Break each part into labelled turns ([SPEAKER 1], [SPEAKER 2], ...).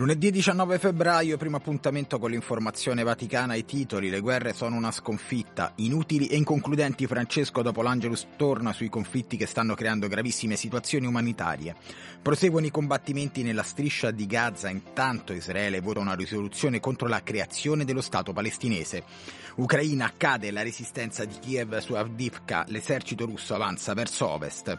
[SPEAKER 1] Lunedì 19 febbraio, primo appuntamento con l'informazione vaticana i titoli. Le guerre sono una sconfitta. Inutili e inconcludenti Francesco dopo l'Angelus torna sui conflitti che stanno creando gravissime situazioni umanitarie. Proseguono i combattimenti nella striscia di Gaza, intanto Israele vota una risoluzione contro la creazione dello Stato palestinese. Ucraina cade la resistenza di Kiev su Avdivka, l'esercito russo avanza verso ovest.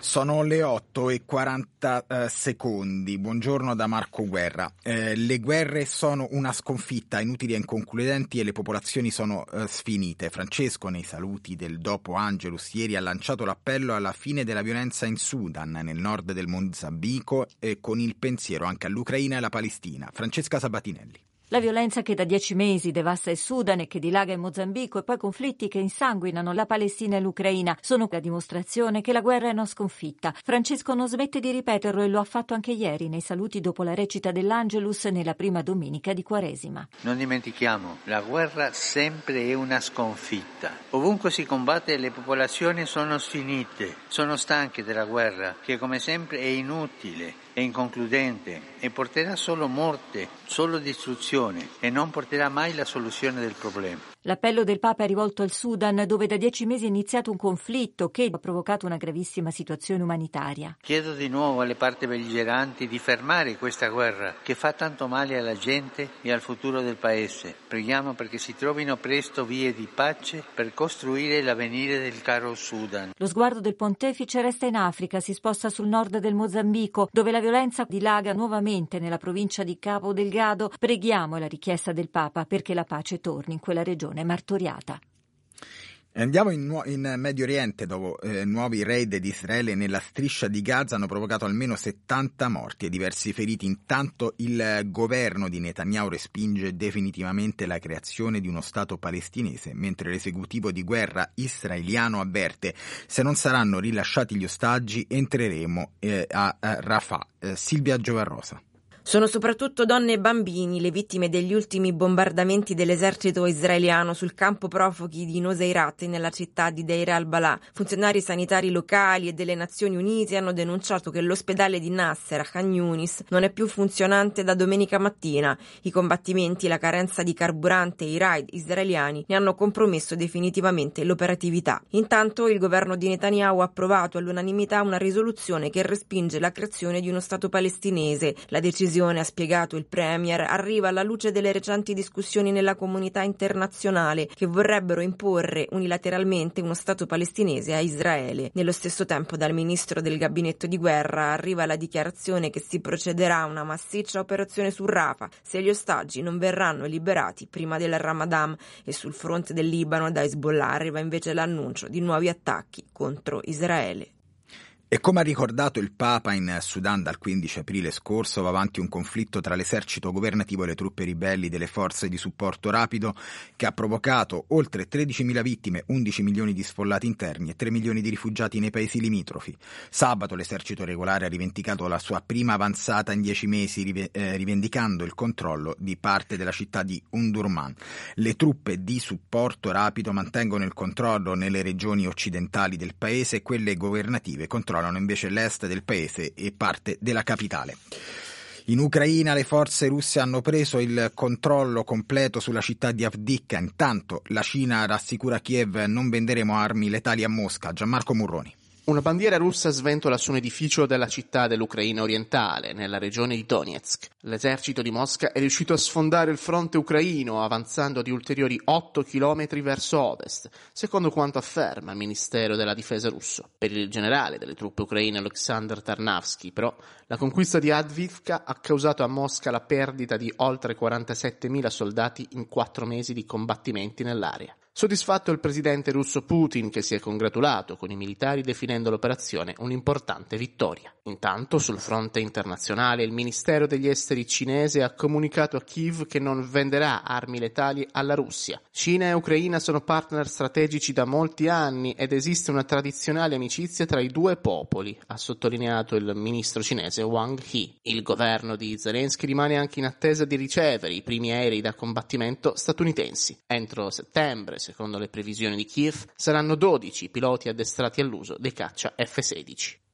[SPEAKER 1] Sono le 8 e 40 eh, secondi. Buongiorno da Marco Guerra. Eh, le guerre sono una sconfitta, inutili e inconcludenti e le popolazioni sono eh, sfinite. Francesco, nei saluti del dopo Angelus, ieri ha lanciato l'appello alla fine della violenza in Sudan, nel nord del Mozambico, e con il pensiero anche all'Ucraina e alla Palestina. Francesca Sabatinelli.
[SPEAKER 2] La violenza che da dieci mesi devasta il Sudan e che dilaga in Mozambico e poi conflitti che insanguinano la Palestina e l'Ucraina sono la dimostrazione che la guerra è una sconfitta. Francesco non smette di ripeterlo e lo ha fatto anche ieri nei saluti dopo la recita dell'Angelus nella prima domenica di Quaresima.
[SPEAKER 3] Non dimentichiamo, la guerra sempre è una sconfitta. Ovunque si combatte le popolazioni sono sfinite, sono stanche della guerra che come sempre è inutile è inconcludente e porterà solo morte, solo distruzione e non porterà mai la soluzione del problema.
[SPEAKER 2] L'appello del Papa è rivolto al Sudan, dove da dieci mesi è iniziato un conflitto che ha provocato una gravissima situazione umanitaria.
[SPEAKER 3] Chiedo di nuovo alle parti belligeranti di fermare questa guerra che fa tanto male alla gente e al futuro del Paese. Preghiamo perché si trovino presto vie di pace per costruire l'avvenire del caro Sudan.
[SPEAKER 2] Lo sguardo del pontefice resta in Africa, si sposta sul nord del Mozambico, dove la violenza dilaga nuovamente nella provincia di Cabo Delgado. Preghiamo la richiesta del Papa perché la pace torni in quella regione martoriata.
[SPEAKER 1] Andiamo in, in, Medio Oriente dove eh, nuovi raid di Israele nella striscia di Gaza hanno provocato almeno 70 morti e diversi feriti. Intanto il governo di Netanyahu respinge definitivamente la creazione di uno Stato palestinese, mentre l'esecutivo di guerra israeliano avverte se non saranno rilasciati gli ostaggi entreremo eh, a, a Rafah. Eh, Silvia Giovarrosa.
[SPEAKER 4] Sono soprattutto donne e bambini le vittime degli ultimi bombardamenti dell'esercito israeliano sul campo profughi di Nuseirat nella città di Deir al-Balà. Funzionari sanitari locali e delle Nazioni Unite hanno denunciato che l'ospedale di Nasser a Khan Yunis non è più funzionante da domenica mattina. I combattimenti, la carenza di carburante e i raid israeliani ne hanno compromesso definitivamente l'operatività. Intanto il governo di Netanyahu ha approvato all'unanimità una risoluzione che respinge la creazione di uno Stato palestinese. La decisione ha spiegato il Premier, arriva alla luce delle recenti discussioni nella comunità internazionale che vorrebbero imporre unilateralmente uno Stato palestinese a Israele. Nello stesso tempo dal ministro del gabinetto di guerra arriva la dichiarazione che si procederà a una massiccia operazione su Rafah se gli ostaggi non verranno liberati prima del Ramadan e sul fronte del Libano da Hezbollah arriva invece l'annuncio di nuovi attacchi contro Israele.
[SPEAKER 1] E come ha ricordato il Papa in Sudan dal 15 aprile scorso, va avanti un conflitto tra l'esercito governativo e le truppe ribelli delle forze di supporto rapido che ha provocato oltre 13.000 vittime, 11 milioni di sfollati interni e 3 milioni di rifugiati nei paesi limitrofi. Sabato l'esercito regolare ha rivendicato la sua prima avanzata in 10 mesi, eh, rivendicando il controllo di parte della città di Undurman. Le truppe di supporto rapido mantengono il controllo nelle regioni occidentali del paese e quelle governative controllano controllano invece l'est del paese e parte della capitale. In Ucraina le forze russe hanno preso il controllo completo sulla città di Avdivka. Intanto la Cina rassicura Kiev non venderemo armi letali a Mosca. Gianmarco Murroni.
[SPEAKER 5] Una bandiera russa sventola su un edificio della città dell'Ucraina orientale, nella regione di Donetsk. L'esercito di Mosca è riuscito a sfondare il fronte ucraino, avanzando di ulteriori 8 km verso ovest, secondo quanto afferma il Ministero della Difesa russo. Per il generale delle truppe ucraine Oleksandr Tarnavsky, però, la conquista di Advivka ha causato a Mosca la perdita di oltre 47.000 soldati in quattro mesi di combattimenti nell'area. Soddisfatto il presidente russo Putin che si è congratulato con i militari definendo l'operazione un'importante vittoria. Intanto sul fronte internazionale il Ministero degli Esteri cinese ha comunicato a Kiev che non venderà armi letali alla Russia. Cina e Ucraina sono partner strategici da molti anni ed esiste una tradizionale amicizia tra i due popoli, ha sottolineato il ministro cinese Wang He. Il governo di Zelensky rimane anche in attesa di ricevere i primi aerei da combattimento statunitensi. Entro settembre, secondo le previsioni di Kiev, saranno 12 i piloti addestrati all'uso dei caccia F-16.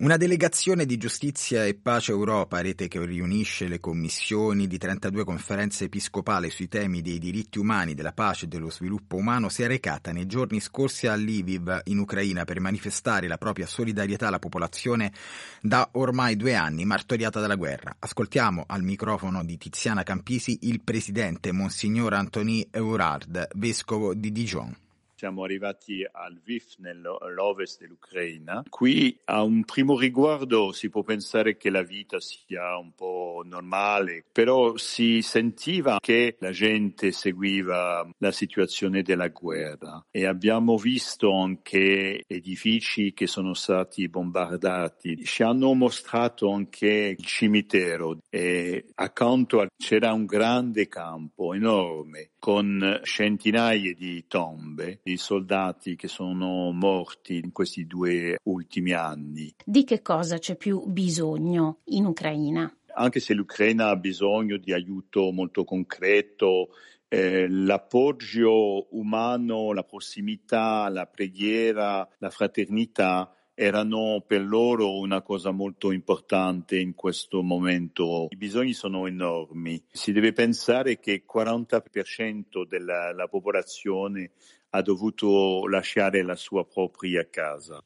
[SPEAKER 1] Una delegazione di giustizia e pace Europa, rete che riunisce le commissioni di 32 conferenze episcopali sui temi dei diritti umani, della pace e dello sviluppo umano, si è recata nei giorni scorsi a Lviv, in Ucraina, per manifestare la propria solidarietà alla popolazione da ormai due anni martoriata dalla guerra. Ascoltiamo al microfono di Tiziana Campisi il presidente Monsignor Anthony Eurard, vescovo di Dijon.
[SPEAKER 6] Siamo arrivati a Lviv, nell'ovest dell'Ucraina. Qui a un primo riguardo si può pensare che la vita sia un po' normale, però si sentiva che la gente seguiva la situazione della guerra e abbiamo visto anche edifici che sono stati bombardati. Ci hanno mostrato anche il cimitero e accanto c'era un grande campo enorme con centinaia di tombe di soldati che sono morti in questi due ultimi anni.
[SPEAKER 7] Di che cosa c'è più bisogno in Ucraina?
[SPEAKER 6] Anche se l'Ucraina ha bisogno di aiuto molto concreto, eh, l'appoggio umano, la prossimità, la preghiera, la fraternità erano per loro una cosa molto importante in questo momento. I bisogni sono enormi. Si deve pensare che il 40% della popolazione ha dovuto lasciare la sua propria casa.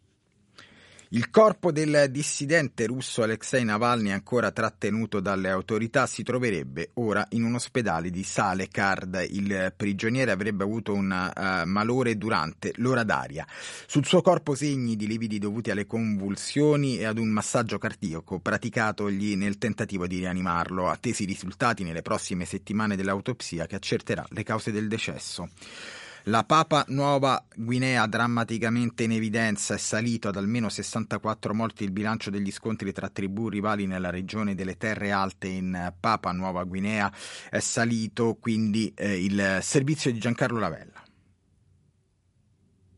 [SPEAKER 1] Il corpo del dissidente russo Alexei Navalny, ancora trattenuto dalle autorità, si troverebbe ora in un ospedale di Salekard. Il prigioniere avrebbe avuto un uh, malore durante l'ora d'aria. Sul suo corpo segni di lividi dovuti alle convulsioni e ad un massaggio cardiaco praticatogli nel tentativo di rianimarlo, attesi i risultati nelle prossime settimane dell'autopsia che accerterà le cause del decesso. La Papa Nuova Guinea drammaticamente in evidenza è salito ad almeno 64 morti il bilancio degli scontri tra tribù rivali nella regione delle Terre Alte in Papa Nuova Guinea è salito quindi eh, il servizio di Giancarlo Lavella.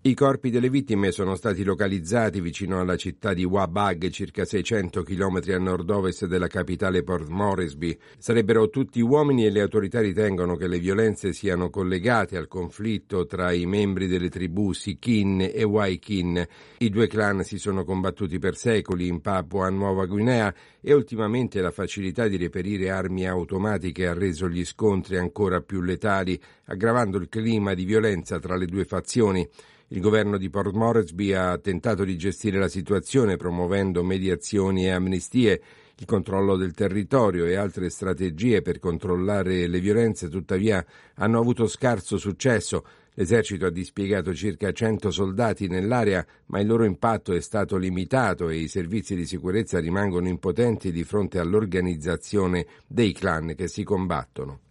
[SPEAKER 8] I corpi delle vittime sono stati localizzati vicino alla città di Wabag, circa 600 km a nord-ovest della capitale Port Moresby. Sarebbero tutti uomini e le autorità ritengono che le violenze siano collegate al conflitto tra i membri delle tribù Sikin e Waikin. I due clan si sono combattuti per secoli in Papua Nuova Guinea e ultimamente la facilità di reperire armi automatiche ha reso gli scontri ancora più letali, aggravando il clima di violenza tra le due fazioni. Il governo di Port Moresby ha tentato di gestire la situazione promuovendo mediazioni e amnistie, il controllo del territorio e altre strategie per controllare le violenze, tuttavia hanno avuto scarso successo. L'esercito ha dispiegato circa 100 soldati nell'area, ma il loro impatto è stato limitato e i servizi di sicurezza rimangono impotenti di fronte all'organizzazione dei clan che si combattono.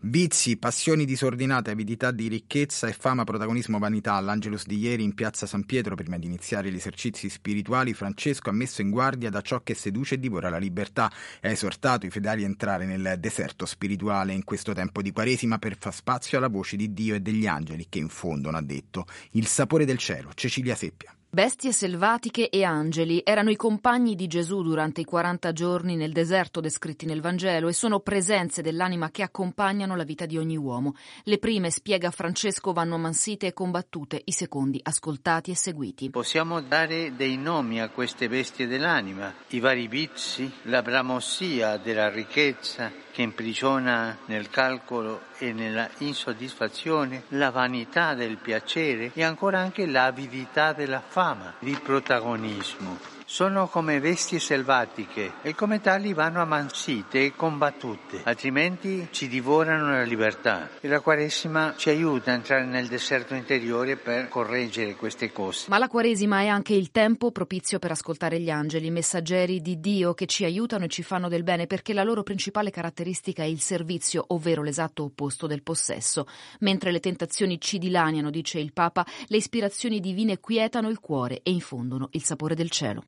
[SPEAKER 1] Vizi, passioni disordinate, avidità di ricchezza e fama, protagonismo, vanità. All'Angelus di ieri in piazza San Pietro, prima di iniziare gli esercizi spirituali, Francesco ha messo in guardia da ciò che seduce e divora la libertà ha esortato i fedeli a entrare nel deserto spirituale in questo tempo di Quaresima per far spazio alla voce di Dio e degli angeli che infondono, ha detto, il sapore del cielo. Cecilia Seppia.
[SPEAKER 9] Bestie selvatiche e angeli erano i compagni di Gesù durante i 40 giorni nel deserto descritti nel Vangelo e sono presenze dell'anima che accompagnano la vita di ogni uomo. Le prime, spiega Francesco, vanno mansite e combattute, i secondi ascoltati e seguiti.
[SPEAKER 3] Possiamo dare dei nomi a queste bestie dell'anima, i vari vizi, la bramossia della ricchezza, che imprigiona nel calcolo e nella insoddisfazione, la vanità del piacere e ancora anche l'avidità della fama, il protagonismo. Sono come bestie selvatiche e come tali vanno ammansite e combattute, altrimenti ci divorano la libertà. E la Quaresima ci aiuta a entrare nel deserto interiore per correggere queste cose.
[SPEAKER 9] Ma la Quaresima è anche il tempo propizio per ascoltare gli angeli, messaggeri di Dio che ci aiutano e ci fanno del bene perché la loro principale caratteristica è il servizio, ovvero l'esatto opposto del possesso. Mentre le tentazioni ci dilaniano, dice il Papa, le ispirazioni divine quietano il cuore e infondono il sapore del cielo.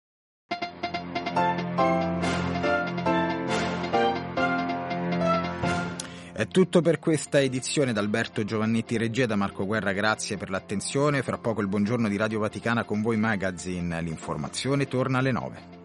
[SPEAKER 1] È tutto per questa edizione da Alberto Giovannetti Regia da Marco Guerra, grazie per l'attenzione. Fra poco il buongiorno di Radio Vaticana con voi Magazine. L'informazione torna alle 9.